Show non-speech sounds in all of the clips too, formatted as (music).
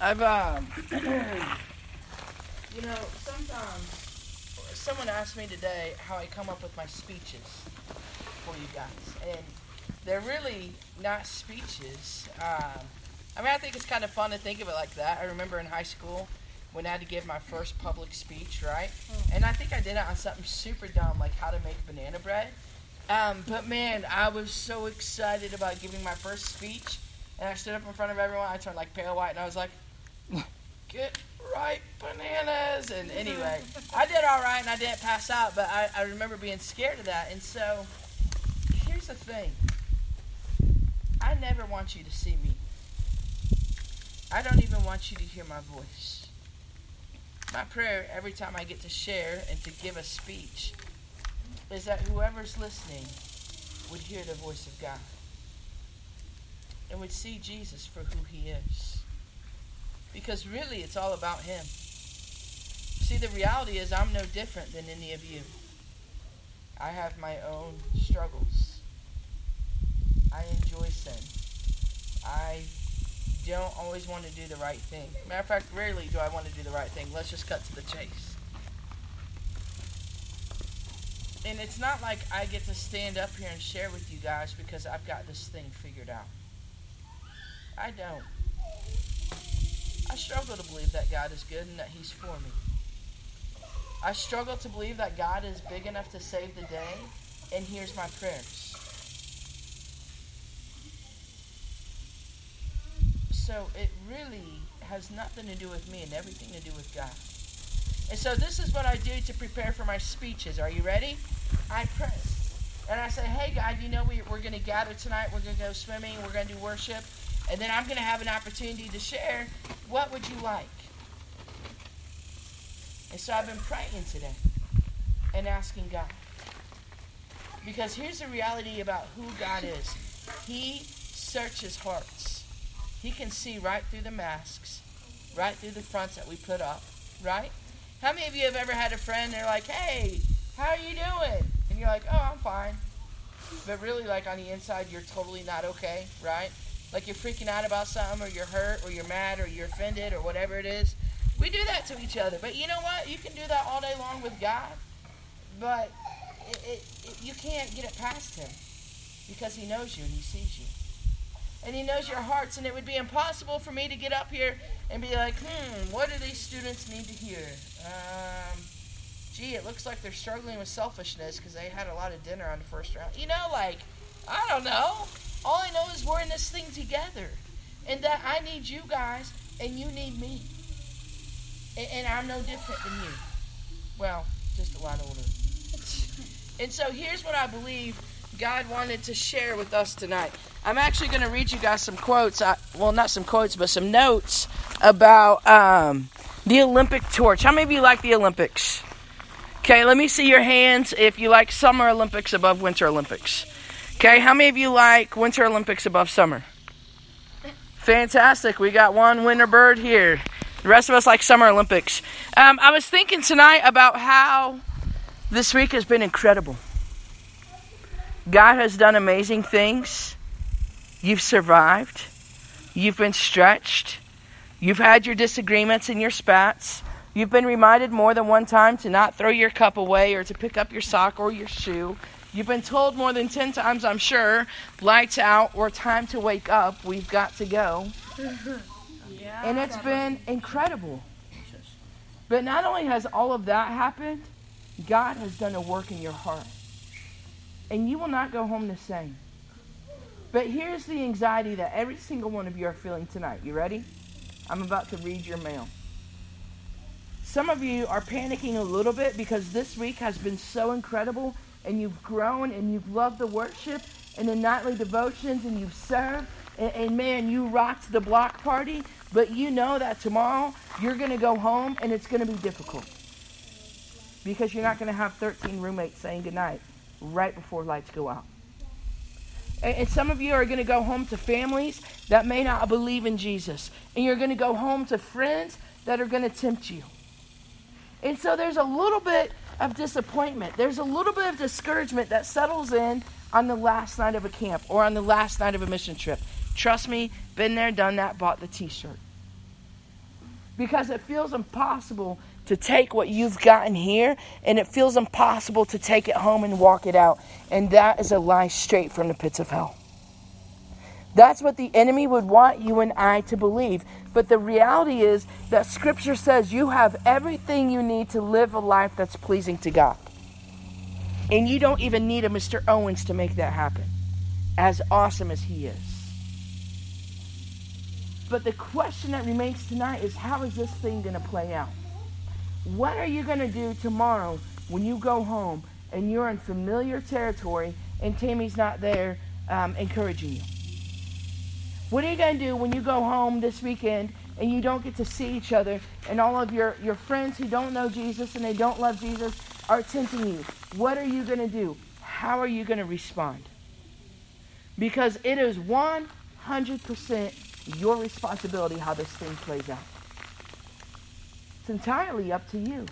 I've um, you know, sometimes someone asked me today how I come up with my speeches for you guys, and they're really not speeches. Um, I mean, I think it's kind of fun to think of it like that. I remember in high school when I had to give my first public speech, right? And I think I did it on something super dumb, like how to make banana bread. Um, but man, I was so excited about giving my first speech, and I stood up in front of everyone. I turned like pale white, and I was like, "Get ripe bananas!" And anyway, I did all right, and I didn't pass out. But I, I remember being scared of that. And so, here's the thing: I never want you to see me. I don't even want you to hear my voice. My prayer every time I get to share and to give a speech is that whoever's listening would hear the voice of God and would see Jesus for who he is. Because really, it's all about him. See, the reality is, I'm no different than any of you. I have my own struggles. I enjoy sin. I don't always want to do the right thing. Matter of fact, rarely do I want to do the right thing. Let's just cut to the chase. And it's not like I get to stand up here and share with you guys because I've got this thing figured out. I don't. I struggle to believe that God is good and that He's for me. I struggle to believe that God is big enough to save the day and hears my prayers. So it really has nothing to do with me and everything to do with God. And so this is what I do to prepare for my speeches. Are you ready? I pray. And I say, hey, God, you know we, we're going to gather tonight. We're going to go swimming. We're going to do worship. And then I'm going to have an opportunity to share. What would you like? And so I've been praying today and asking God. Because here's the reality about who God is He searches hearts. He can see right through the masks, right through the fronts that we put up, right? How many of you have ever had a friend, they're like, hey, how are you doing? And you're like, oh, I'm fine. But really, like on the inside, you're totally not okay, right? Like you're freaking out about something, or you're hurt, or you're mad, or you're offended, or whatever it is. We do that to each other. But you know what? You can do that all day long with God. But it, it, it, you can't get it past Him because He knows you and He sees you. And He knows your hearts. And it would be impossible for me to get up here and be like, hmm, what do these students need to hear? Um, gee, it looks like they're struggling with selfishness because they had a lot of dinner on the first round. You know, like, I don't know. All I know is we're in this thing together. And that I need you guys and you need me. And, and I'm no different than you. Well, just a lot older. (laughs) and so here's what I believe God wanted to share with us tonight. I'm actually going to read you guys some quotes. I, well, not some quotes, but some notes about um, the Olympic torch. How many of you like the Olympics? Okay, let me see your hands if you like Summer Olympics above Winter Olympics. Okay, how many of you like Winter Olympics above summer? Fantastic. We got one winter bird here. The rest of us like Summer Olympics. Um, I was thinking tonight about how this week has been incredible. God has done amazing things. You've survived. You've been stretched. You've had your disagreements and your spats. You've been reminded more than one time to not throw your cup away or to pick up your sock or your shoe. You've been told more than 10 times, I'm sure, lights out or time to wake up. We've got to go. yeah, and it's been incredible. But not only has all of that happened, God has done a work in your heart. And you will not go home the same. But here's the anxiety that every single one of you are feeling tonight. You ready? I'm about to read your mail. Some of you are panicking a little bit because this week has been so incredible and you've grown and you've loved the worship and the nightly devotions and you've served. And, and man, you rocked the block party, but you know that tomorrow you're going to go home and it's going to be difficult because you're not going to have 13 roommates saying goodnight right before lights go out. And some of you are going to go home to families that may not believe in Jesus. And you're going to go home to friends that are going to tempt you. And so there's a little bit of disappointment. There's a little bit of discouragement that settles in on the last night of a camp or on the last night of a mission trip. Trust me, been there, done that, bought the t shirt. because it feels impossible to take what you've gotten here and it feels impossible to take it home and walk it out. And that is a lie straight from the pits of hell. That's what the enemy would want you and I to believe. But the reality is that Scripture says you have everything you need to live a life that's pleasing to God. And you don't even need a Mr. Owens to make that happen, as awesome as he is. But the question that remains tonight is how is this thing going to play out? What are you going to do tomorrow when you go home and you're in familiar territory and Tammy's not there um, encouraging you? What are you going to do when you go home this weekend and you don't get to see each other and all of your, your friends who don't know Jesus and they don't love Jesus are tempting you? What are you going to do? How are you going to respond? Because it is 100% your responsibility how this thing plays out. It's entirely up to you.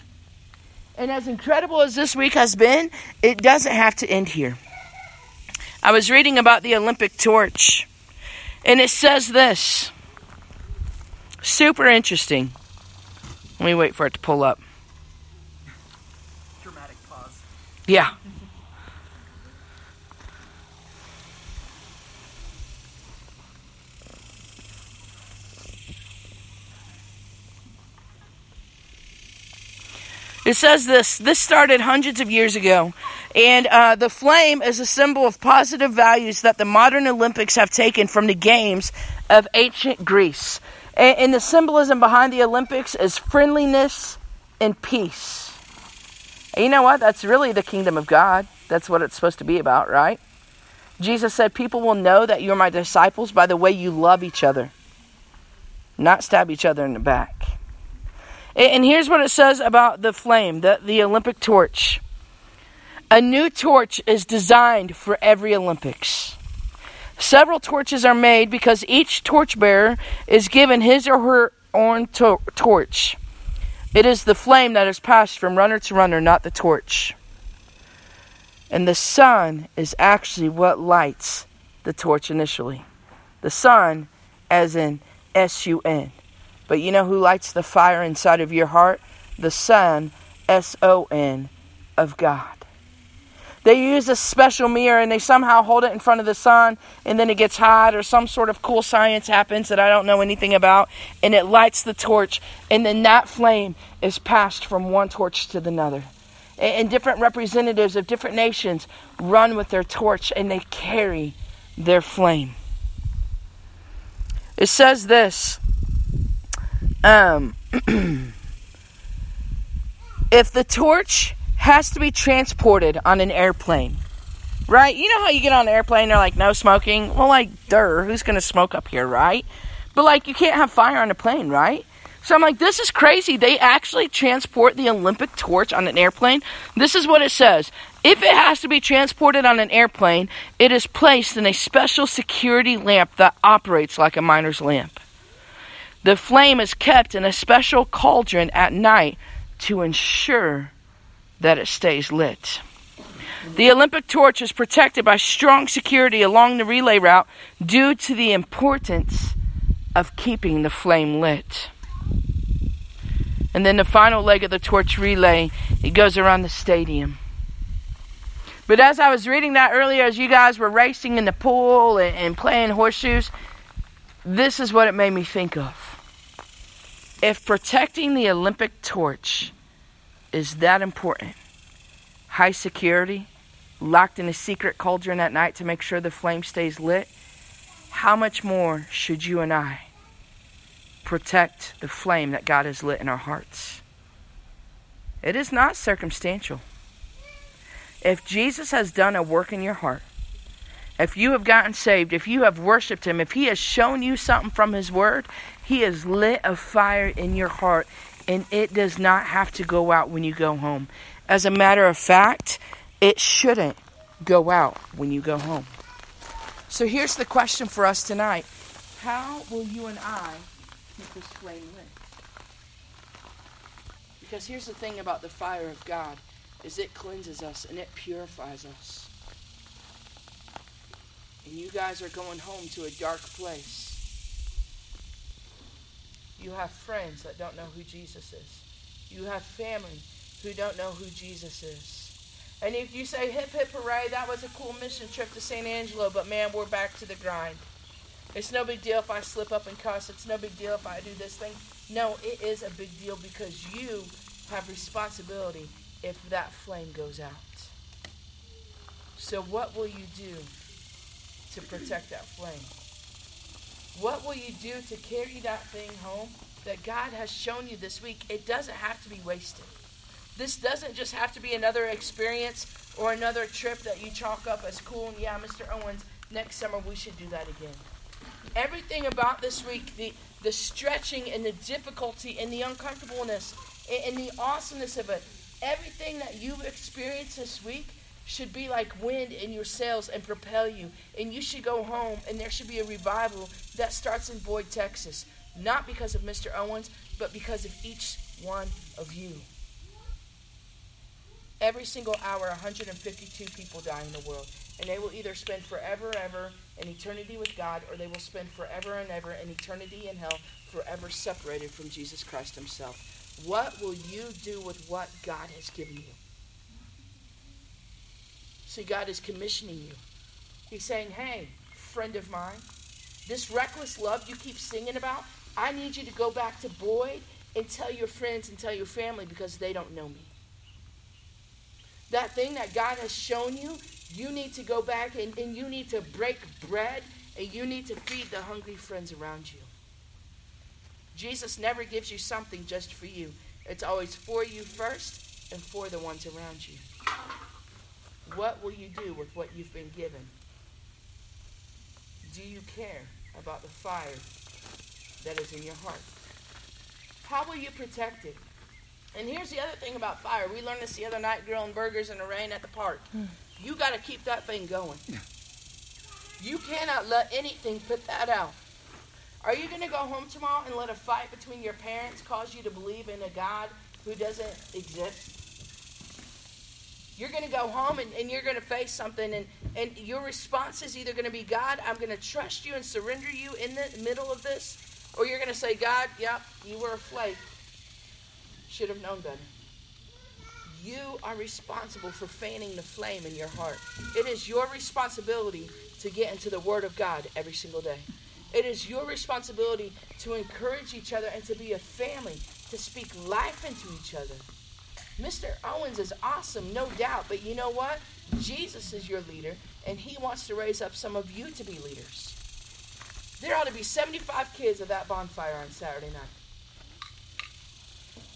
And as incredible as this week has been, it doesn't have to end here. I was reading about the Olympic torch, and it says this. Super interesting. Let me wait for it to pull up. Dramatic pause. Yeah. It says this. This started hundreds of years ago. And uh, the flame is a symbol of positive values that the modern Olympics have taken from the games of ancient Greece. And, and the symbolism behind the Olympics is friendliness and peace. And you know what? That's really the kingdom of God. That's what it's supposed to be about, right? Jesus said, People will know that you're my disciples by the way you love each other, not stab each other in the back. And here's what it says about the flame, the, the Olympic torch. A new torch is designed for every Olympics. Several torches are made because each torchbearer is given his or her own to- torch. It is the flame that is passed from runner to runner, not the torch. And the sun is actually what lights the torch initially. The sun, as in S U N. But you know who lights the fire inside of your heart? The Son, S O N, of God. They use a special mirror and they somehow hold it in front of the sun, and then it gets hot, or some sort of cool science happens that I don't know anything about, and it lights the torch, and then that flame is passed from one torch to another. And different representatives of different nations run with their torch and they carry their flame. It says this um, (clears throat) if the torch has to be transported on an airplane, right? You know how you get on an airplane, they're like, no smoking? Well, like, duh, who's going to smoke up here, right? But, like, you can't have fire on a plane, right? So I'm like, this is crazy. They actually transport the Olympic torch on an airplane. This is what it says. If it has to be transported on an airplane, it is placed in a special security lamp that operates like a miner's lamp. The flame is kept in a special cauldron at night to ensure that it stays lit. The Olympic torch is protected by strong security along the relay route due to the importance of keeping the flame lit. And then the final leg of the torch relay, it goes around the stadium. But as I was reading that earlier, as you guys were racing in the pool and, and playing horseshoes, this is what it made me think of. If protecting the Olympic torch is that important, high security, locked in a secret cauldron at night to make sure the flame stays lit, how much more should you and I protect the flame that God has lit in our hearts? It is not circumstantial. If Jesus has done a work in your heart, if you have gotten saved, if you have worshiped Him, if He has shown you something from His Word, He has lit a fire in your heart, and it does not have to go out when you go home. As a matter of fact, it shouldn't go out when you go home. So here's the question for us tonight How will you and I keep this flame lit? Because here's the thing about the fire of God is it cleanses us and it purifies us. And you guys are going home to a dark place. You have friends that don't know who Jesus is. You have family who don't know who Jesus is. And if you say, hip hip hooray, that was a cool mission trip to San Angelo, but man, we're back to the grind. It's no big deal if I slip up and cuss. It's no big deal if I do this thing. No, it is a big deal because you have responsibility if that flame goes out. So, what will you do to protect that flame? What will you do to carry that thing home that God has shown you this week? It doesn't have to be wasted. This doesn't just have to be another experience or another trip that you chalk up as cool. And yeah, Mr. Owens, next summer we should do that again. Everything about this week, the, the stretching and the difficulty and the uncomfortableness and, and the awesomeness of it, everything that you've experienced this week should be like wind in your sails and propel you. And you should go home and there should be a revival that starts in Boyd, Texas. Not because of Mr. Owens, but because of each one of you. Every single hour, 152 people die in the world. And they will either spend forever ever in eternity with God, or they will spend forever and ever in eternity in hell, forever separated from Jesus Christ Himself. What will you do with what God has given you? See, God is commissioning you. He's saying, hey, friend of mine, this reckless love you keep singing about, I need you to go back to Boyd and tell your friends and tell your family because they don't know me. That thing that God has shown you, you need to go back and, and you need to break bread and you need to feed the hungry friends around you. Jesus never gives you something just for you. It's always for you first and for the ones around you. What will you do with what you've been given? Do you care about the fire that is in your heart? How will you protect it? And here's the other thing about fire. We learned this the other night grilling burgers in the rain at the park. You got to keep that thing going. You cannot let anything put that out. Are you going to go home tomorrow and let a fight between your parents cause you to believe in a God who doesn't exist? You're going to go home and, and you're going to face something, and, and your response is either going to be, God, I'm going to trust you and surrender you in the middle of this, or you're going to say, God, yep, you were a flake should have known better. You are responsible for fanning the flame in your heart. It is your responsibility to get into the Word of God every single day. It is your responsibility to encourage each other and to be a family, to speak life into each other. Mr. Owens is awesome, no doubt, but you know what? Jesus is your leader, and he wants to raise up some of you to be leaders. There ought to be 75 kids at that bonfire on Saturday night.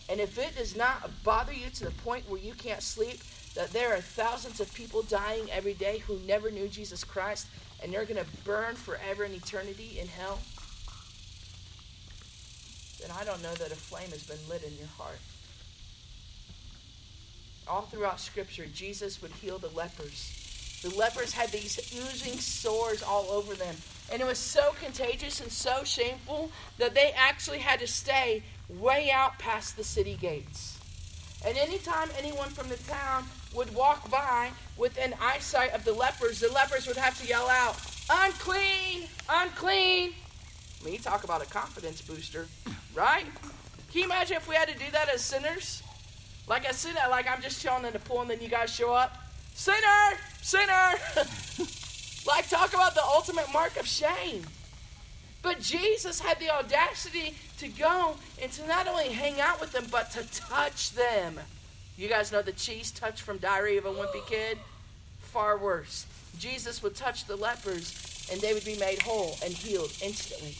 And if it does not bother you to the point where you can't sleep, that there are thousands of people dying every day who never knew Jesus Christ and they're going to burn forever in eternity in hell, then I don't know that a flame has been lit in your heart. All throughout Scripture, Jesus would heal the lepers. The lepers had these oozing sores all over them. And it was so contagious and so shameful that they actually had to stay way out past the city gates. And anytime anyone from the town would walk by within eyesight of the lepers, the lepers would have to yell out, Unclean! Unclean! I mean, you talk about a confidence booster, right? Can you imagine if we had to do that as sinners? Like I said, that like I'm just chilling in the pool and then you guys show up. Sinner! Sinner! (laughs) like talk about the ultimate mark of shame. But Jesus had the audacity to go and to not only hang out with them, but to touch them. You guys know the cheese touch from Diary of a Wimpy Kid? Far worse. Jesus would touch the lepers and they would be made whole and healed instantly.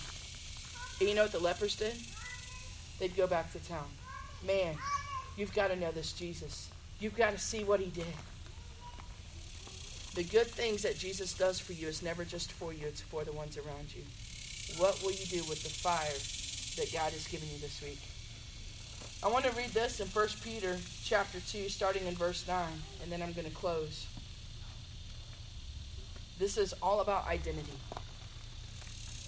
And you know what the lepers did? They'd go back to town. Man, you've got to know this Jesus. You've got to see what he did. The good things that Jesus does for you is never just for you, it's for the ones around you. What will you do with the fire that God has given you this week? I want to read this in 1 Peter chapter 2, starting in verse 9, and then I'm going to close. This is all about identity.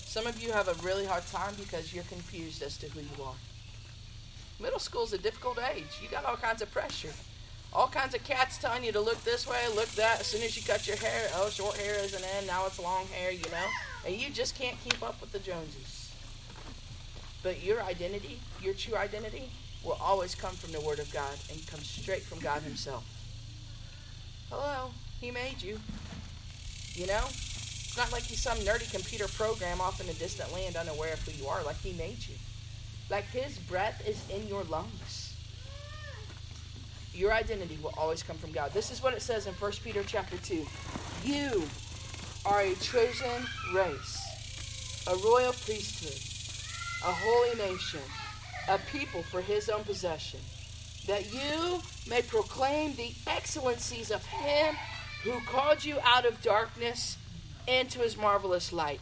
Some of you have a really hard time because you're confused as to who you are. Middle school is a difficult age. You got all kinds of pressure. All kinds of cats telling you to look this way, look that. As soon as you cut your hair, oh, short hair isn't in, now it's long hair, you know? And you just can't keep up with the Joneses. But your identity, your true identity, will always come from the Word of God and come straight from God Himself. Hello, He made you. You know? It's not like He's some nerdy computer program off in a distant land unaware of who you are. Like He made you. Like His breath is in your lungs. Your identity will always come from God. This is what it says in 1 Peter chapter 2. You are a chosen race, a royal priesthood, a holy nation, a people for his own possession, that you may proclaim the excellencies of him who called you out of darkness into his marvelous light.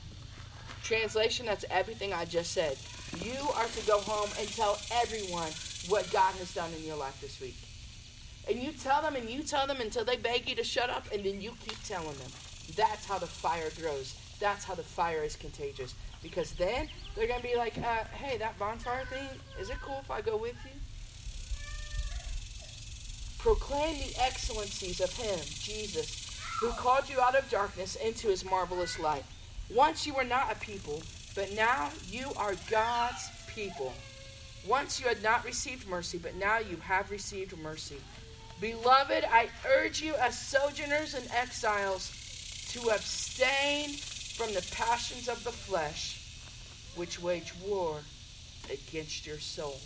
Translation, that's everything I just said. You are to go home and tell everyone what God has done in your life this week. And you tell them and you tell them until they beg you to shut up, and then you keep telling them. That's how the fire grows. That's how the fire is contagious. Because then they're going to be like, uh, hey, that bonfire thing, is it cool if I go with you? Proclaim the excellencies of Him, Jesus, who called you out of darkness into His marvelous light. Once you were not a people, but now you are God's people. Once you had not received mercy, but now you have received mercy. Beloved, I urge you as sojourners and exiles to abstain from the passions of the flesh, which wage war against your soul.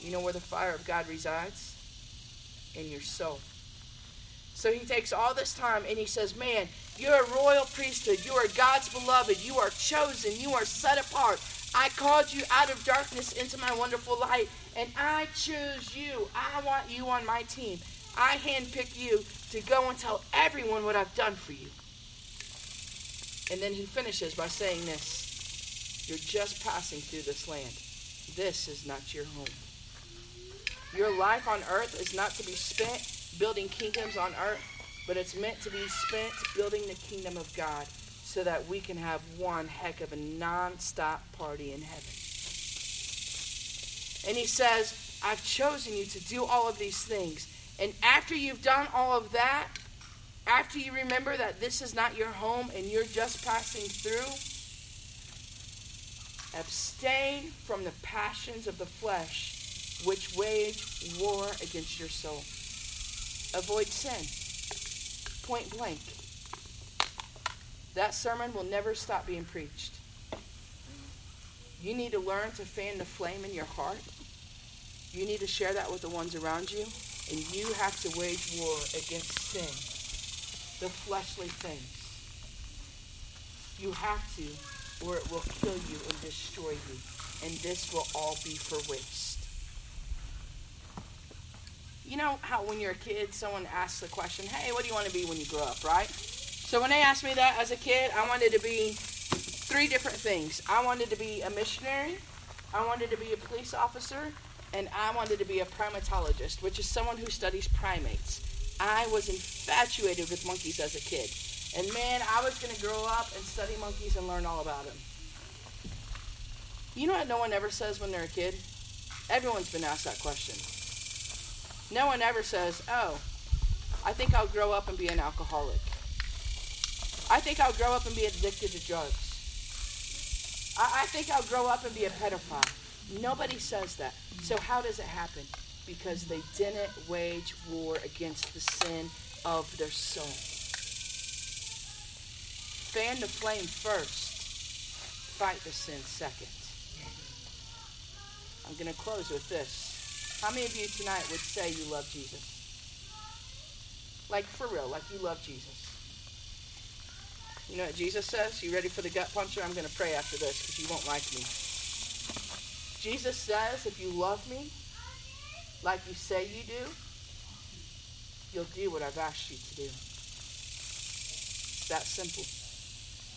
You know where the fire of God resides? In your soul. So he takes all this time and he says, Man, you're a royal priesthood. You are God's beloved. You are chosen. You are set apart. I called you out of darkness into my wonderful light, and I choose you. I want you on my team. I handpick you to go and tell everyone what I've done for you. And then he finishes by saying this You're just passing through this land. This is not your home. Your life on earth is not to be spent building kingdoms on earth, but it's meant to be spent building the kingdom of God so that we can have one heck of a non-stop party in heaven. And he says, I've chosen you to do all of these things. And after you've done all of that, after you remember that this is not your home and you're just passing through, abstain from the passions of the flesh which wage war against your soul. Avoid sin. Point blank. That sermon will never stop being preached. You need to learn to fan the flame in your heart. You need to share that with the ones around you. And you have to wage war against sin, the fleshly things. You have to, or it will kill you and destroy you. And this will all be for waste. You know how when you're a kid, someone asks the question, hey, what do you want to be when you grow up, right? So when they asked me that as a kid, I wanted to be three different things. I wanted to be a missionary, I wanted to be a police officer, and I wanted to be a primatologist, which is someone who studies primates. I was infatuated with monkeys as a kid. And man, I was going to grow up and study monkeys and learn all about them. You know what no one ever says when they're a kid? Everyone's been asked that question. No one ever says, oh, I think I'll grow up and be an alcoholic. I think I'll grow up and be addicted to drugs. I, I think I'll grow up and be a pedophile. Nobody says that. So how does it happen? Because they didn't wage war against the sin of their soul. Fan the flame first. Fight the sin second. I'm going to close with this. How many of you tonight would say you love Jesus? Like for real, like you love Jesus. You know what Jesus says? You ready for the gut puncher? I'm going to pray after this because you won't like me. Jesus says, if you love me like you say you do, you'll do what I've asked you to do. It's that simple.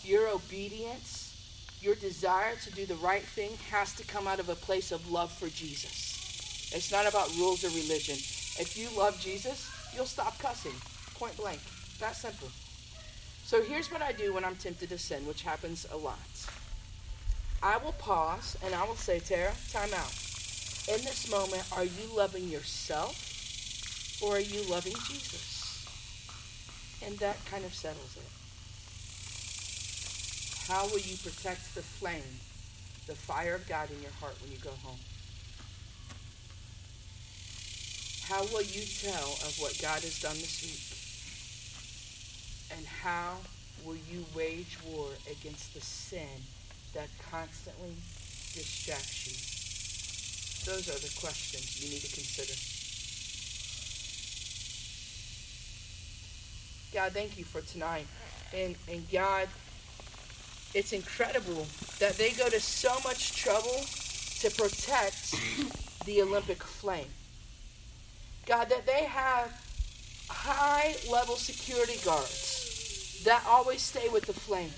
Your obedience, your desire to do the right thing has to come out of a place of love for Jesus. It's not about rules or religion. If you love Jesus, you'll stop cussing. Point blank. That simple. So here's what I do when I'm tempted to sin, which happens a lot. I will pause and I will say, Tara, time out. In this moment, are you loving yourself or are you loving Jesus? And that kind of settles it. How will you protect the flame the fire of God in your heart when you go home? How will you tell of what God has done this week? And how will you wage war against the sin that constantly distracts you? Those are the questions you need to consider. God, thank you for tonight. And, and God, it's incredible that they go to so much trouble to protect the Olympic flame. God, that they have high level security guards that always stay with the flame.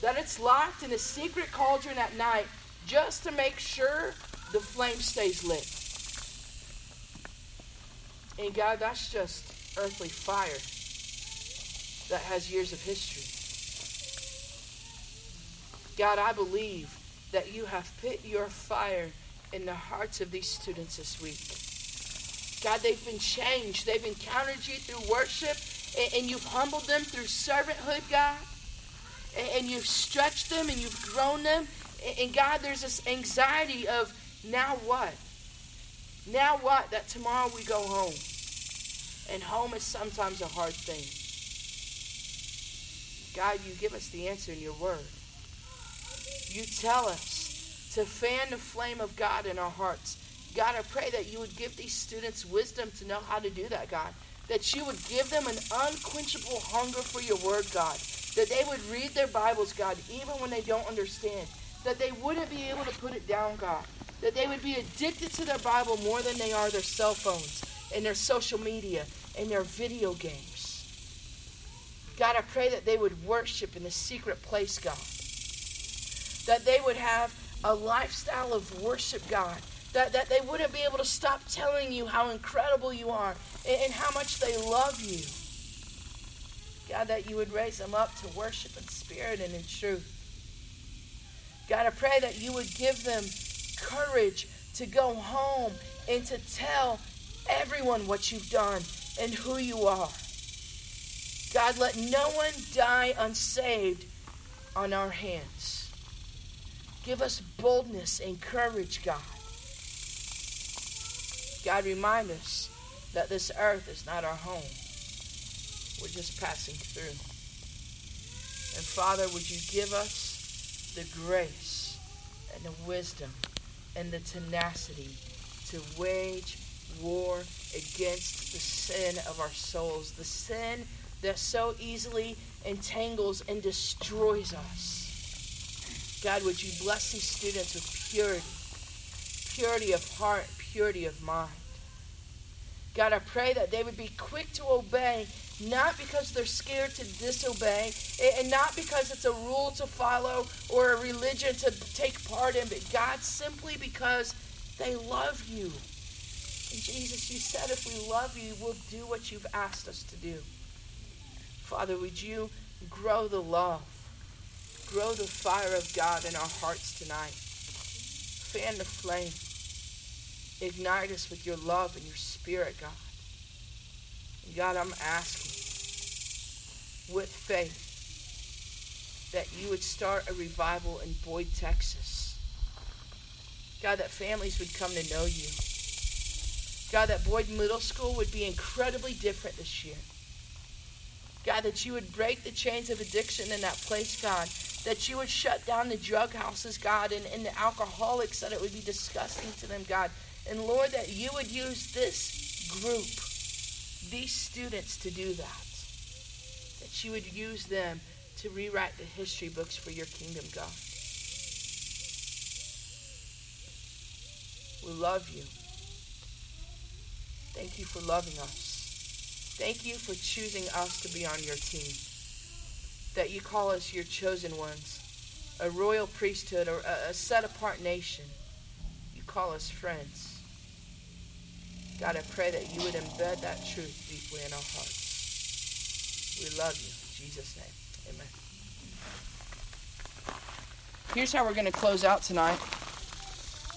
That it's locked in a secret cauldron at night just to make sure the flame stays lit. And God, that's just earthly fire that has years of history. God, I believe that you have put your fire in the hearts of these students this week. God, they've been changed. They've encountered you through worship, and, and you've humbled them through servanthood, God. And, and, you've stretched them, and you've grown them. And, and God, there's this anxiety of now what? Now what? That tomorrow we go home. And home is sometimes a hard thing. God, you give us the answer in your word. You tell us to fan the flame of God in our hearts. God, I pray that you would give these students wisdom to know how to do that, God. That you would give them an unquenchable hunger for your word, God. That they would read their Bibles, God, even when they don't understand. That they wouldn't be able to put it down, God. That they would be addicted to their Bible more than they are their cell phones and their social media and their video games. God, I pray that they would worship in the secret place, God. That they would have a lifestyle of worship, God. That, that they wouldn't be able to stop telling you how incredible you are and, and how much they love you. God, that you would raise them up to worship in spirit and in truth. God, I pray that you would give them courage to go home and to tell everyone what you've done and who you are. God, let no one die unsaved on our hands. Give us boldness and courage, God. God, remind us that this earth is not our home. We're just passing through. And Father, would you give us the grace and the wisdom and the tenacity to wage war against the sin of our souls, the sin that so easily entangles and destroys us. God, would you bless these students with purity, purity of heart, purity of mind. God, I pray that they would be quick to obey, not because they're scared to disobey, and not because it's a rule to follow or a religion to take part in, but God, simply because they love you. And Jesus, you said if we love you, we'll do what you've asked us to do. Father, would you grow the love, grow the fire of God in our hearts tonight? Fan the flame. Ignite us with your love and your spirit, God. God, I'm asking with faith that you would start a revival in Boyd, Texas. God, that families would come to know you. God, that Boyd Middle School would be incredibly different this year. God, that you would break the chains of addiction in that place, God. That you would shut down the drug houses, God, and, and the alcoholics, that it would be disgusting to them, God. And Lord, that you would use this group, these students, to do that. That you would use them to rewrite the history books for your kingdom, God. We love you. Thank you for loving us. Thank you for choosing us to be on your team. That you call us your chosen ones, a royal priesthood, or a, set apart nation. You call us friends. God, I pray that you would embed that truth deeply in our hearts. We love you. In Jesus' name. Amen. Here's how we're going to close out tonight.